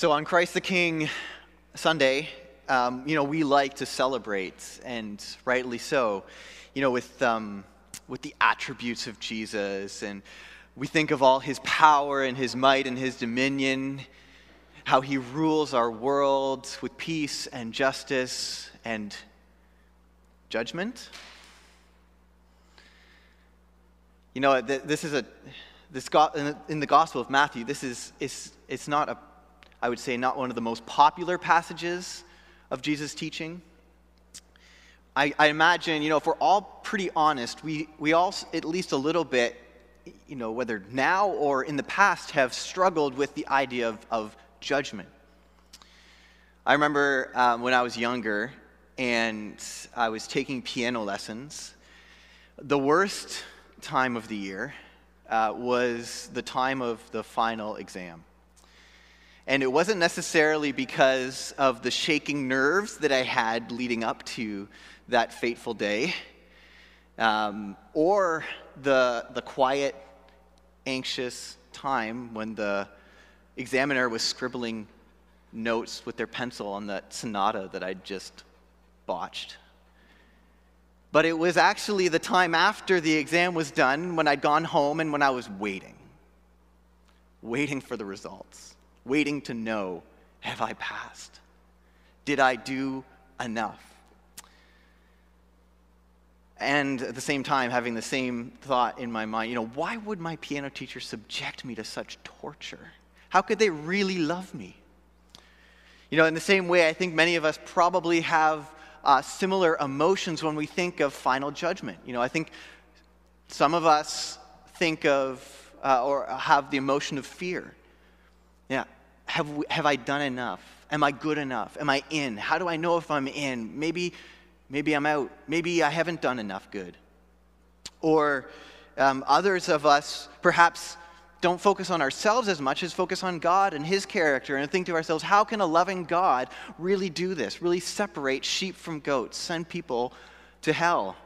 So on Christ the King Sunday, um, you know, we like to celebrate, and rightly so, you know, with, um, with the attributes of Jesus. And we think of all his power and his might and his dominion, how he rules our world with peace and justice and judgment. You know, this is a, this, in the Gospel of Matthew, this is, it's, it's not a I would say, not one of the most popular passages of Jesus' teaching. I, I, imagine, you know, if we're all pretty honest, we, we all, at least a little bit, you know, whether now or in the past, have struggled with the idea of, of judgment. I remember um, when I was younger and I was taking piano lessons, the worst time of the year uh, was the time of the final exam. And it wasn't necessarily because of the shaking nerves that I had leading up to that fateful day, um, or the, the quiet, anxious time when the examiner was scribbling notes with their pencil on that sonata that I'd just botched. But it was actually the time after the exam was done when I'd gone home and when I was waiting, waiting for the results waiting to know have I passed? Did I do enough? And at the same time, having the same thought in my mind, you know, why would my piano teacher subject me to such torture? How could they really love me? You know, in the same way, I think many of us probably have uh, similar emotions when we think of final judgment. You know, I think some of us think of uh, or have the emotion of fear. Yeah, have, have I done enough? Am I good enough? Am I in? How do I know if I'm in? Maybe, maybe I'm out. Maybe I haven't done enough good. Or um, others of us perhaps don't focus on ourselves as much as focus on God and His character and think to ourselves, how can a loving God really do this? Really separate sheep from goats, send people to hell?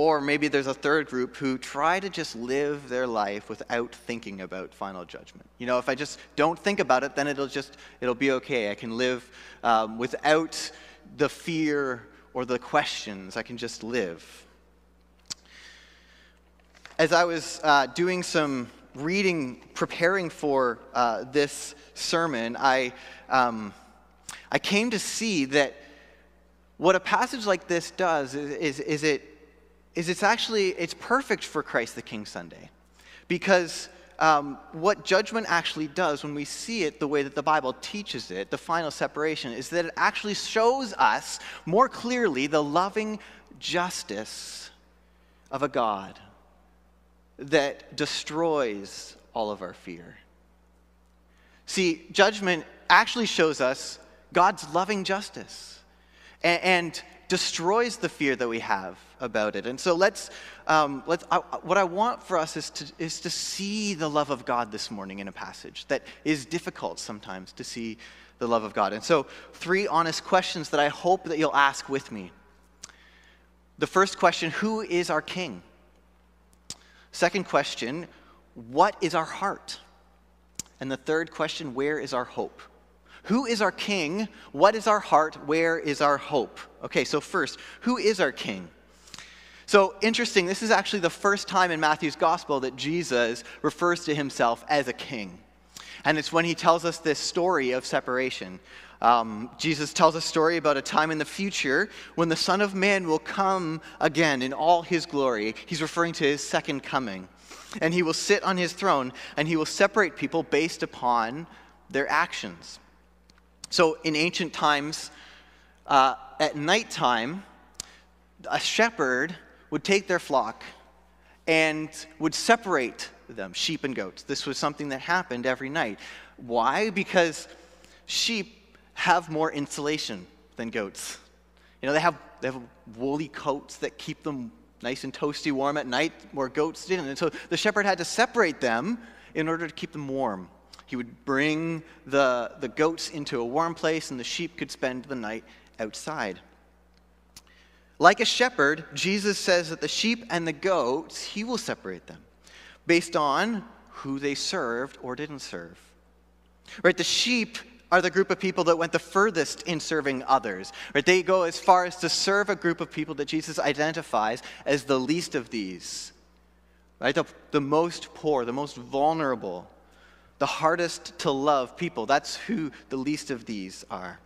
Or maybe there's a third group who try to just live their life without thinking about final judgment. You know, if I just don't think about it, then it'll just, it'll be okay. I can live um, without the fear or the questions. I can just live. As I was uh, doing some reading, preparing for uh, this sermon, I, um, I came to see that what a passage like this does is, is, is it is it's actually it's perfect for Christ the King Sunday, because um, what judgment actually does when we see it the way that the Bible teaches it, the final separation, is that it actually shows us more clearly the loving justice of a God that destroys all of our fear. See, judgment actually shows us God's loving justice. And, and destroys the fear that we have about it. And so let's, um, let's I, what I want for us is to, is to see the love of God this morning in a passage that is difficult sometimes to see the love of God. And so, three honest questions that I hope that you'll ask with me. The first question Who is our King? Second question What is our heart? And the third question Where is our hope? Who is our king? What is our heart? Where is our hope? Okay, so first, who is our king? So interesting, this is actually the first time in Matthew's gospel that Jesus refers to himself as a king. And it's when he tells us this story of separation. Um, Jesus tells a story about a time in the future when the Son of Man will come again in all his glory. He's referring to his second coming. And he will sit on his throne and he will separate people based upon their actions. So, in ancient times, uh, at nighttime, a shepherd would take their flock and would separate them, sheep and goats. This was something that happened every night. Why? Because sheep have more insulation than goats. You know, they have, they have woolly coats that keep them nice and toasty warm at night, where goats didn't. And so the shepherd had to separate them in order to keep them warm. He would bring the, the goats into a warm place, and the sheep could spend the night outside. Like a shepherd, Jesus says that the sheep and the goats, he will separate them based on who they served or didn't serve. Right? The sheep are the group of people that went the furthest in serving others. Right? They go as far as to serve a group of people that Jesus identifies as the least of these. Right? The, the most poor, the most vulnerable, the hardest to love people. That's who the least of these are.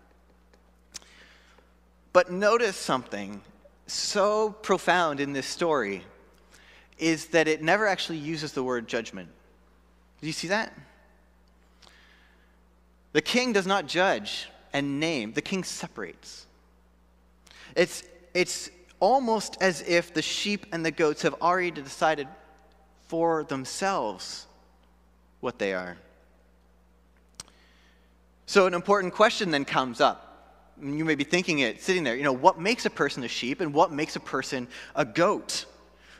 But notice something so profound in this story is that it never actually uses the word judgment. Do you see that? The king does not judge and name, the king separates. It's, it's almost as if the sheep and the goats have already decided for themselves what they are. So, an important question then comes up. You may be thinking it sitting there, you know, what makes a person a sheep and what makes a person a goat?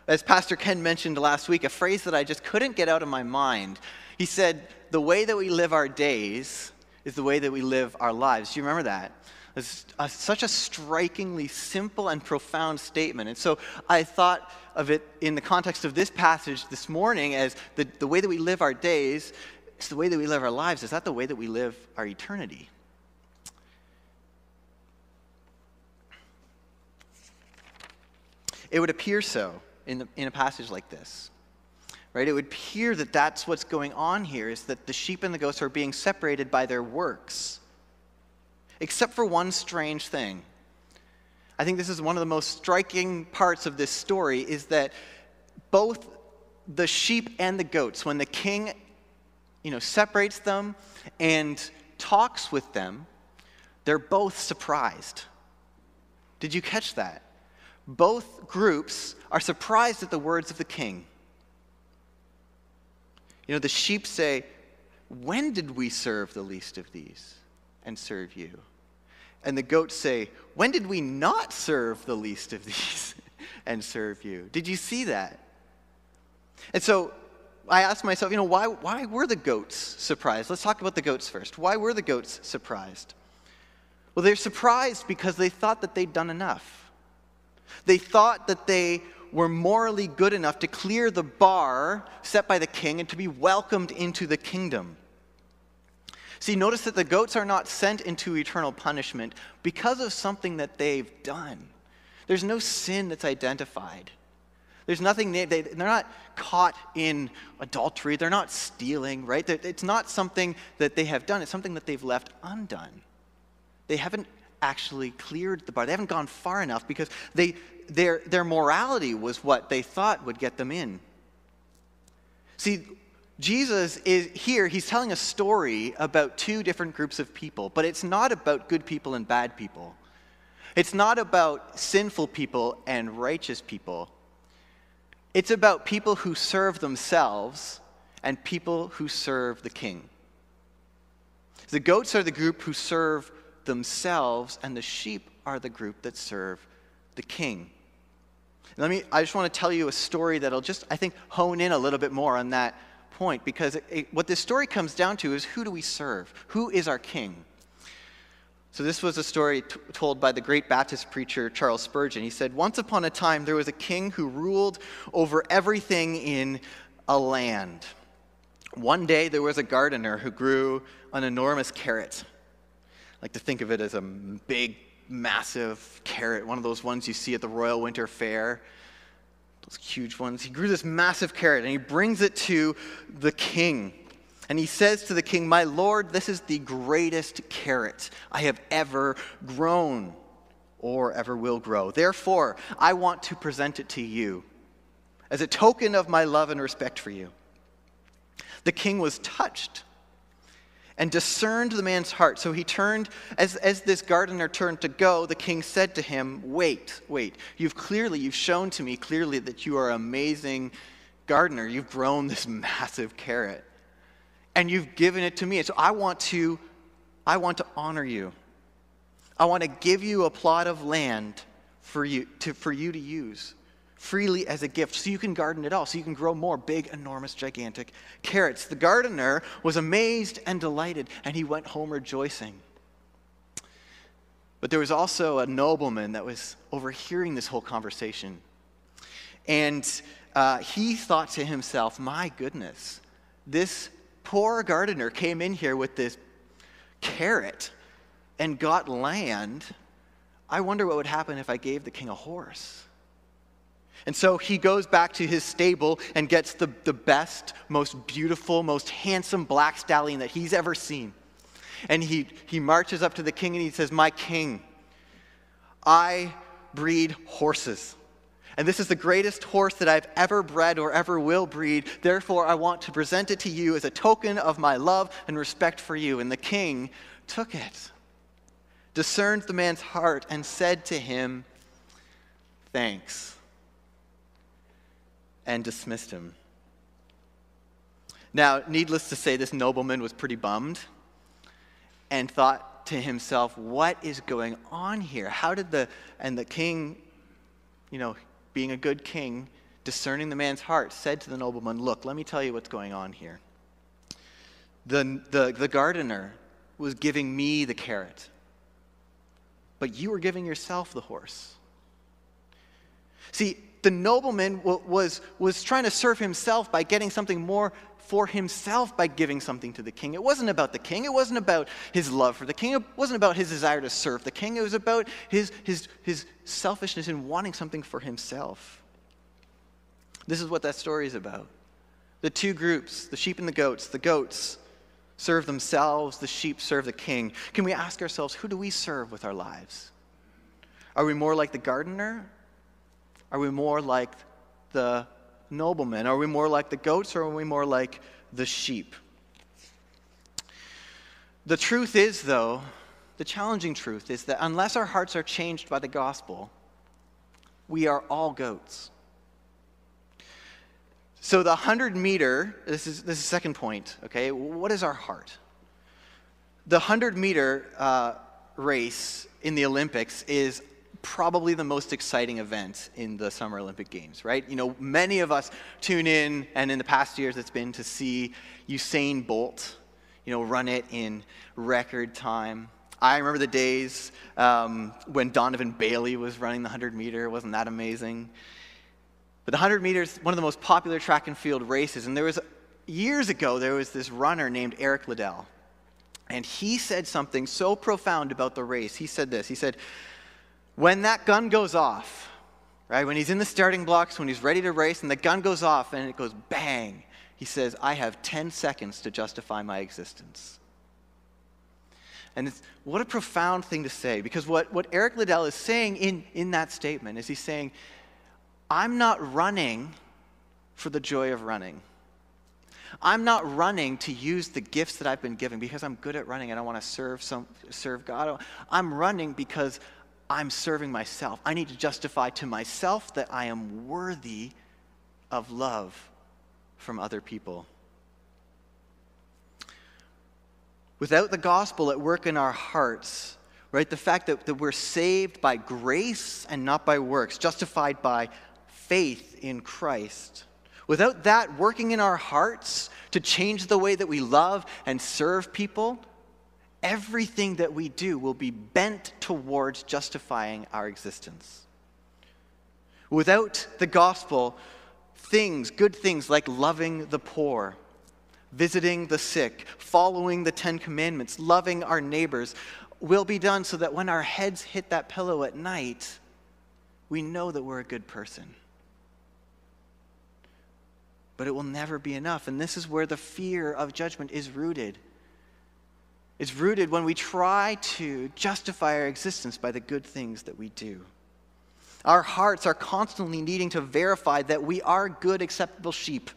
As Pastor Ken mentioned last week, a phrase that I just couldn't get out of my mind. He said, The way that we live our days is the way that we live our lives. Do you remember that? It's a, such a strikingly simple and profound statement. And so I thought of it in the context of this passage this morning as the, the way that we live our days is the way that we live our lives. Is that the way that we live our eternity? It would appear so in, the, in a passage like this right? It would appear that that's what's going on here is that the sheep and the goats are being separated by their works. Except for one strange thing. I think this is one of the most striking parts of this story is that both the sheep and the goats, when the king you know, separates them and talks with them, they're both surprised. Did you catch that? Both groups are surprised at the words of the king. You know, the sheep say, When did we serve the least of these and serve you? And the goats say, When did we not serve the least of these and serve you? Did you see that? And so I asked myself, you know, why, why were the goats surprised? Let's talk about the goats first. Why were the goats surprised? Well, they're surprised because they thought that they'd done enough. They thought that they were morally good enough to clear the bar set by the king and to be welcomed into the kingdom. See, notice that the goats are not sent into eternal punishment because of something that they've done. There's no sin that's identified. There's nothing, they, they, are not caught in adultery. They're not stealing, right? It's not something that they have done, it's something that they've left undone. They haven't actually cleared the bar. They haven't gone far enough because they, their, their morality was what they thought would get them in. See, Jesus is here, he's telling a story about two different groups of people, but it's not about good people and bad people. It's not about sinful people and righteous people. It's about people who serve themselves and people who serve the king. The goats are the group who serve themselves, and the sheep are the group that serve the king. Let me, I just want to tell you a story that'll just, I think, hone in a little bit more on that point because it, it, what this story comes down to is who do we serve? Who is our king? So, this was a story t- told by the great Baptist preacher Charles Spurgeon. He said, Once upon a time, there was a king who ruled over everything in a land. One day, there was a gardener who grew an enormous carrot. Like to think of it as a big massive carrot, one of those ones you see at the Royal Winter Fair, those huge ones. He grew this massive carrot and he brings it to the king. And he says to the king, My lord, this is the greatest carrot I have ever grown or ever will grow. Therefore, I want to present it to you as a token of my love and respect for you. The king was touched and discerned the man's heart. So he turned, as, as this gardener turned to go, the king said to him, Wait, wait. You've clearly, you've shown to me clearly that you are an amazing gardener. You've grown this massive carrot. And you've given it to me. And so I want to, I want to honor you. I want to give you a plot of land for you to, for you to use freely as a gift so you can garden it all, so you can grow more big, enormous, gigantic carrots. The gardener was amazed and delighted, and he went home rejoicing. But there was also a nobleman that was overhearing this whole conversation. And uh, he thought to himself, my goodness, this poor gardener came in here with this carrot and got land, I wonder what would happen if I gave the king a horse. And so he goes back to his stable and gets the, the best, most beautiful, most handsome black stallion that he's ever seen. And he, he marches up to the king and he says, My king, I breed horses. And this is the greatest horse that I've ever bred or ever will breed. Therefore, I want to present it to you as a token of my love and respect for you. And the king took it, discerned the man's heart, and said to him, Thanks, and dismissed him. Now, needless to say, this nobleman was pretty bummed and thought to himself, What is going on here? How did the, and the king, you know, being a good king, discerning the man's heart, said to the nobleman, Look, let me tell you what's going on here. The, the, the gardener was giving me the carrot, but you were giving yourself the horse. See, the nobleman was, was trying to serve himself by getting something more for himself by giving something to the king. It wasn't about the king. It wasn't about his love for the king. It wasn't about his desire to serve the king. It was about his, his, his selfishness in wanting something for himself. This is what that story is about. The two groups, the sheep and the goats, the goats serve themselves, the sheep serve the king. Can we ask ourselves, who do we serve with our lives? Are we more like the gardener? Are we more like the noblemen? Are we more like the goats or are we more like the sheep? The truth is, though, the challenging truth is that unless our hearts are changed by the gospel, we are all goats. So the 100 meter, this is, this is the second point, okay? What is our heart? The 100 meter uh, race in the Olympics is probably the most exciting event in the Summer Olympic Games, right? You know, many of us tune in, and in the past years it's been to see Usain Bolt, you know, run it in record time. I remember the days um, when Donovan Bailey was running the 100 meter. Wasn't that amazing? But the 100 meters, one of the most popular track and field races. And there was, years ago, there was this runner named Eric Liddell. And he said something so profound about the race. He said this He said, when that gun goes off, right, when he's in the starting blocks, when he's ready to race, and the gun goes off and it goes bang, he says, I have 10 seconds to justify my existence. And what a profound thing to say, because what, what Eric Liddell is saying in, in that statement is he's saying, I'm not running for the joy of running. I'm not running to use the gifts that I've been given because I'm good at running and I want to serve some serve God. I'm running because I'm serving myself. I need to justify to myself that I am worthy of love from other people. Without the gospel at work in our hearts, right, the fact that, that we're saved by grace and not by works, justified by faith in Christ, without that working in our hearts to change the way that we love and serve people, everything that we do will be bent towards justifying our existence. Without the gospel, things, good things like loving the poor, visiting the sick, following the Ten Commandments, loving our neighbors, will be done so that when our heads hit that pillow at night, we know that we're a good person. But it will never be enough. And this is where the fear of judgment is rooted is rooted when we try to justify our existence by the good things that we do. Our hearts are constantly needing to verify that we are good, acceptable sheep.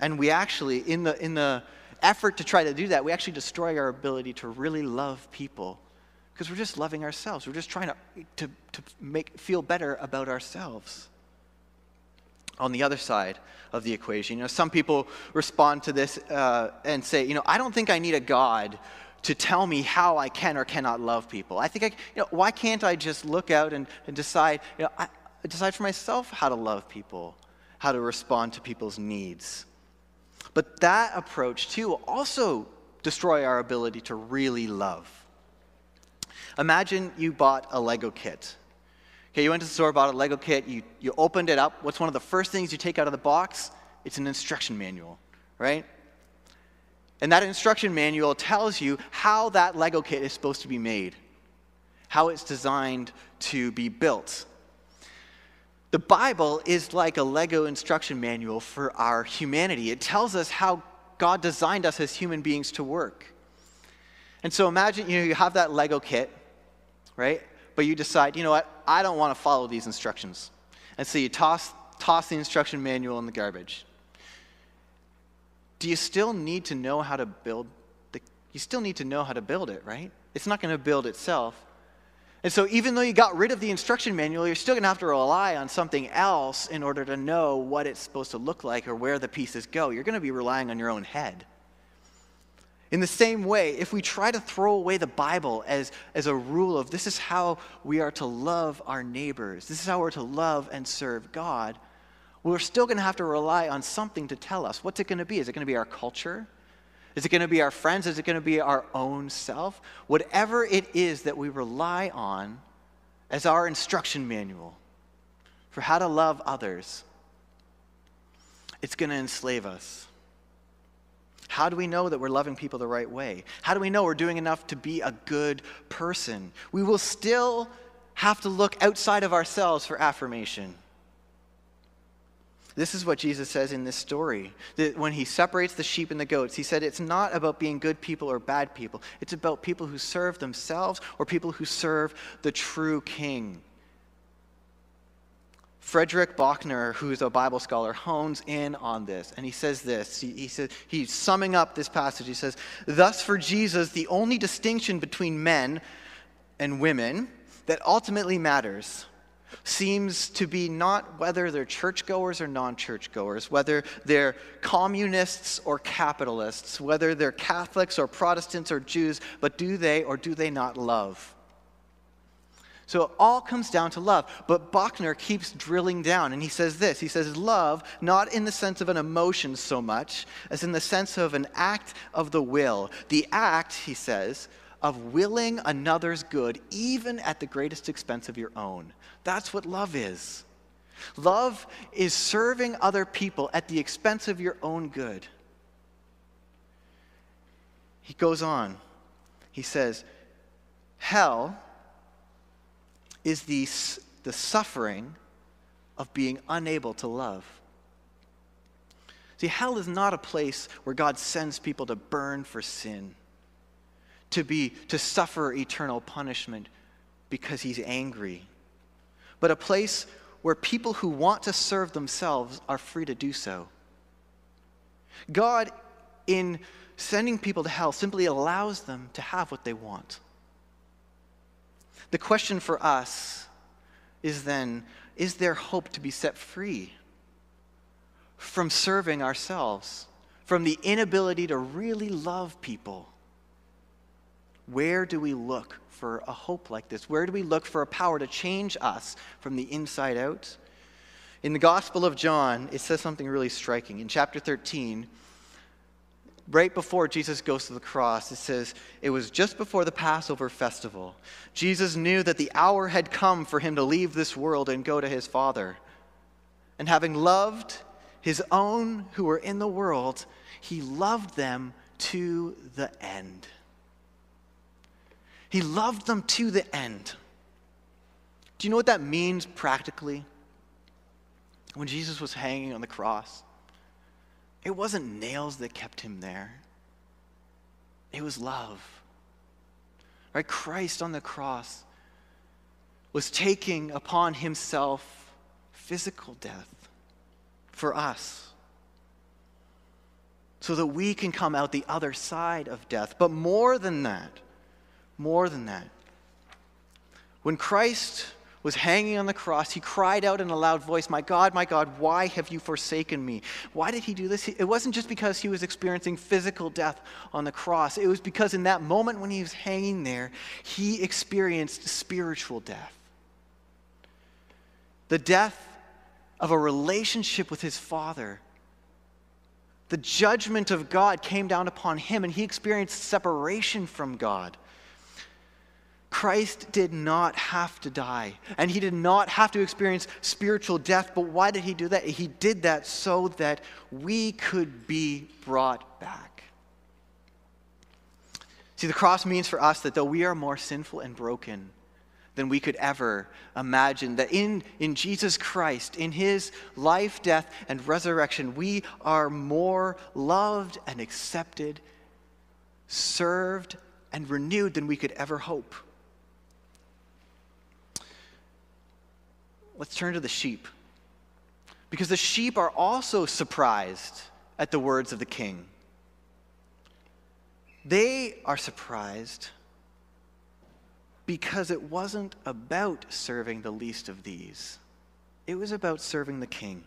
And we actually, in the, in the effort to try to do that, we actually destroy our ability to really love people because we're just loving ourselves. We're just trying to, to, to make, feel better about ourselves on the other side of the equation. You know, some people respond to this uh, and say, you know, I don't think I need a God to tell me how I can or cannot love people. I think, I, you know, why can't I just look out and, and decide, you know, I, decide for myself how to love people, how to respond to people's needs. But that approach, too, will also destroy our ability to really love. Imagine you bought a Lego kit Okay, you went to the store, bought a Lego kit, you, you opened it up. What's one of the first things you take out of the box? It's an instruction manual, right? And that instruction manual tells you how that Lego kit is supposed to be made, how it's designed to be built. The Bible is like a Lego instruction manual for our humanity. It tells us how God designed us as human beings to work. And so imagine you, know, you have that Lego kit, right? But you decide, you know what, I don't want to follow these instructions. And so you toss, toss the instruction manual in the garbage do you still need to know how to build the, you still need to know how to build it, right? It's not going to build itself. And so, even though you got rid of the instruction manual, you're still going to have to rely on something else in order to know what it's supposed to look like or where the pieces go. You're going to be relying on your own head. In the same way, if we try to throw away the Bible as, as a rule of this is how we are to love our neighbors, this is how we're to love and serve God, we're still going to have to rely on something to tell us. What's it going to be? Is it going to be our culture? Is it going to be our friends? Is it going to be our own self? Whatever it is that we rely on as our instruction manual for how to love others, it's going to enslave us. How do we know that we're loving people the right way? How do we know we're doing enough to be a good person? We will still have to look outside of ourselves for affirmation. This is what Jesus says in this story. That when he separates the sheep and the goats, he said it's not about being good people or bad people. It's about people who serve themselves or people who serve the true king. Frederick Buechner, who's a Bible scholar, hones in on this, and he says this. He, he says he's summing up this passage. He says, "Thus, for Jesus, the only distinction between men and women that ultimately matters seems to be not whether they're churchgoers or non churchgoers, whether they're communists or capitalists, whether they're Catholics or Protestants or Jews, but do they or do they not love? So it all comes down to love. But Buechner keeps drilling down, and he says this He says, Love, not in the sense of an emotion so much, as in the sense of an act of the will. The act, he says, of willing another's good, even at the greatest expense of your own. That's what love is. Love is serving other people at the expense of your own good. He goes on. He says, Hell is the, the suffering of being unable to love. See, hell is not a place where God sends people to burn for sin, to be to suffer eternal punishment because he's angry but a place where people who want to serve themselves are free to do so. God, in sending people to hell, simply allows them to have what they want. The question for us is then is there hope to be set free from serving ourselves, from the inability to really love people? Where do we look for a hope like this? Where do we look for a power to change us from the inside out? In the Gospel of John, it says something really striking. In chapter 13, right before Jesus goes to the cross, it says, It was just before the Passover festival. Jesus knew that the hour had come for him to leave this world and go to his Father. And having loved his own who were in the world, he loved them to the end. He loved them to the end. Do you know what that means practically? When Jesus was hanging on the cross, it wasn't nails that kept him there, it was love. Right? Christ on the cross was taking upon himself physical death for us so that we can come out the other side of death. But more than that, more than that. When Christ was hanging on the cross, he cried out in a loud voice, My God, my God, why have you forsaken me? Why did he do this? It wasn't just because he was experiencing physical death on the cross, it was because in that moment when he was hanging there, he experienced spiritual death. The death of a relationship with his Father. The judgment of God came down upon him, and he experienced separation from God. Christ did not have to die, and he did not have to experience spiritual death. But why did he do that? He did that so that we could be brought back. See, the cross means for us that though we are more sinful and broken than we could ever imagine, that in, in Jesus Christ, in his life, death, and resurrection, we are more loved and accepted, served, and renewed than we could ever hope. Let's turn to the sheep. Because the sheep are also surprised at the words of the king. They are surprised because it wasn't about serving the least of these, it was about serving the king.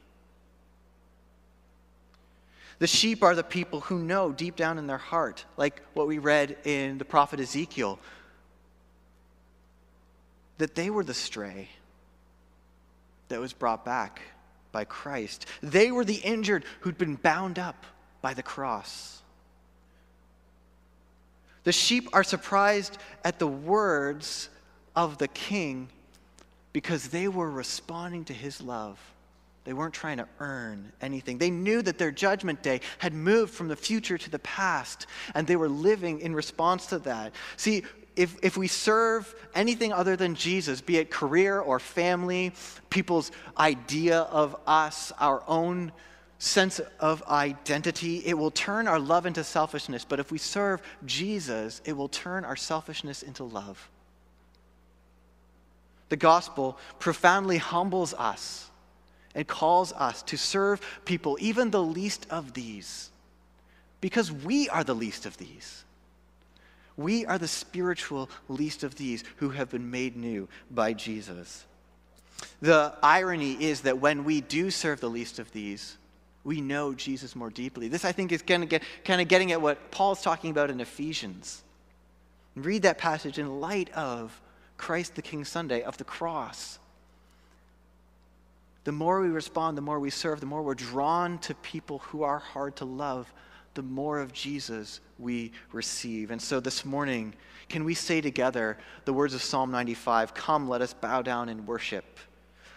The sheep are the people who know deep down in their heart, like what we read in the prophet Ezekiel, that they were the stray that was brought back by Christ. They were the injured who'd been bound up by the cross. The sheep are surprised at the words of the king because they were responding to his love. They weren't trying to earn anything. They knew that their judgment day had moved from the future to the past, and they were living in response to that. See, if, if we serve anything other than Jesus, be it career or family, people's idea of us, our own sense of identity, it will turn our love into selfishness. But if we serve Jesus, it will turn our selfishness into love. The gospel profoundly humbles us and calls us to serve people, even the least of these, because we are the least of these. We are the spiritual least of these who have been made new by Jesus. The irony is that when we do serve the least of these, we know Jesus more deeply. This, I think, is kind of, get, kind of getting at what Paul's talking about in Ephesians. Read that passage in light of Christ the King Sunday, of the cross. The more we respond, the more we serve, the more we're drawn to people who are hard to love the more of Jesus we receive. And so this morning, can we say together the words of Psalm 95 Come, let us bow down and worship.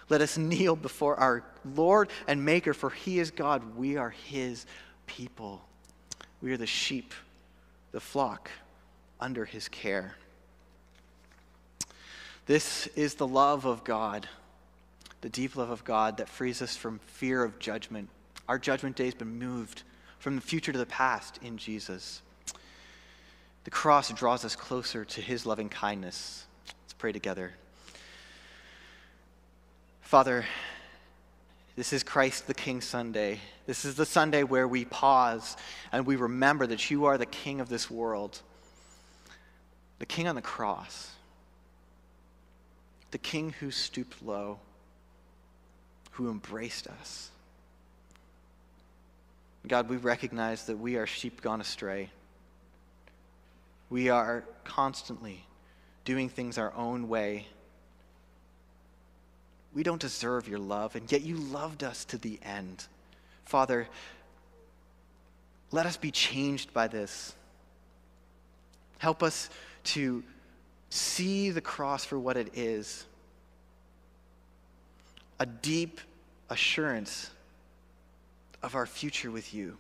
Let us kneel before our Lord and Maker, for he is God. We are his people. We are the sheep, the flock under his care. This is the love of God, the deep love of God that frees us from fear of judgment. Our judgment day has been moved from the future to the past in Jesus. The cross draws us closer to his loving kindness. Let's pray together. Father, this is Christ the King Sunday. This is the Sunday where we pause and we remember that you are the King of this world, the King on the cross, the King who stooped low, who embraced us. God, we recognize that we are sheep gone astray. We are constantly doing things our own way. We don't deserve your love, and yet you loved us to the end. Father, let us be changed by this. Help us to see the cross for what it is a deep assurance of our future with you.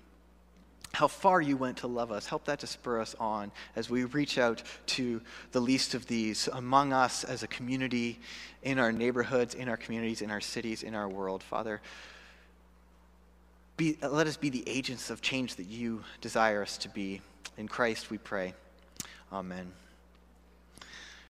How far you went to love us. Help that to spur us on as we reach out to the least of these among us as a community, in our neighborhoods, in our communities, in our cities, in our world. Father, be, let us be the agents of change that you desire us to be. In Christ we pray. Amen.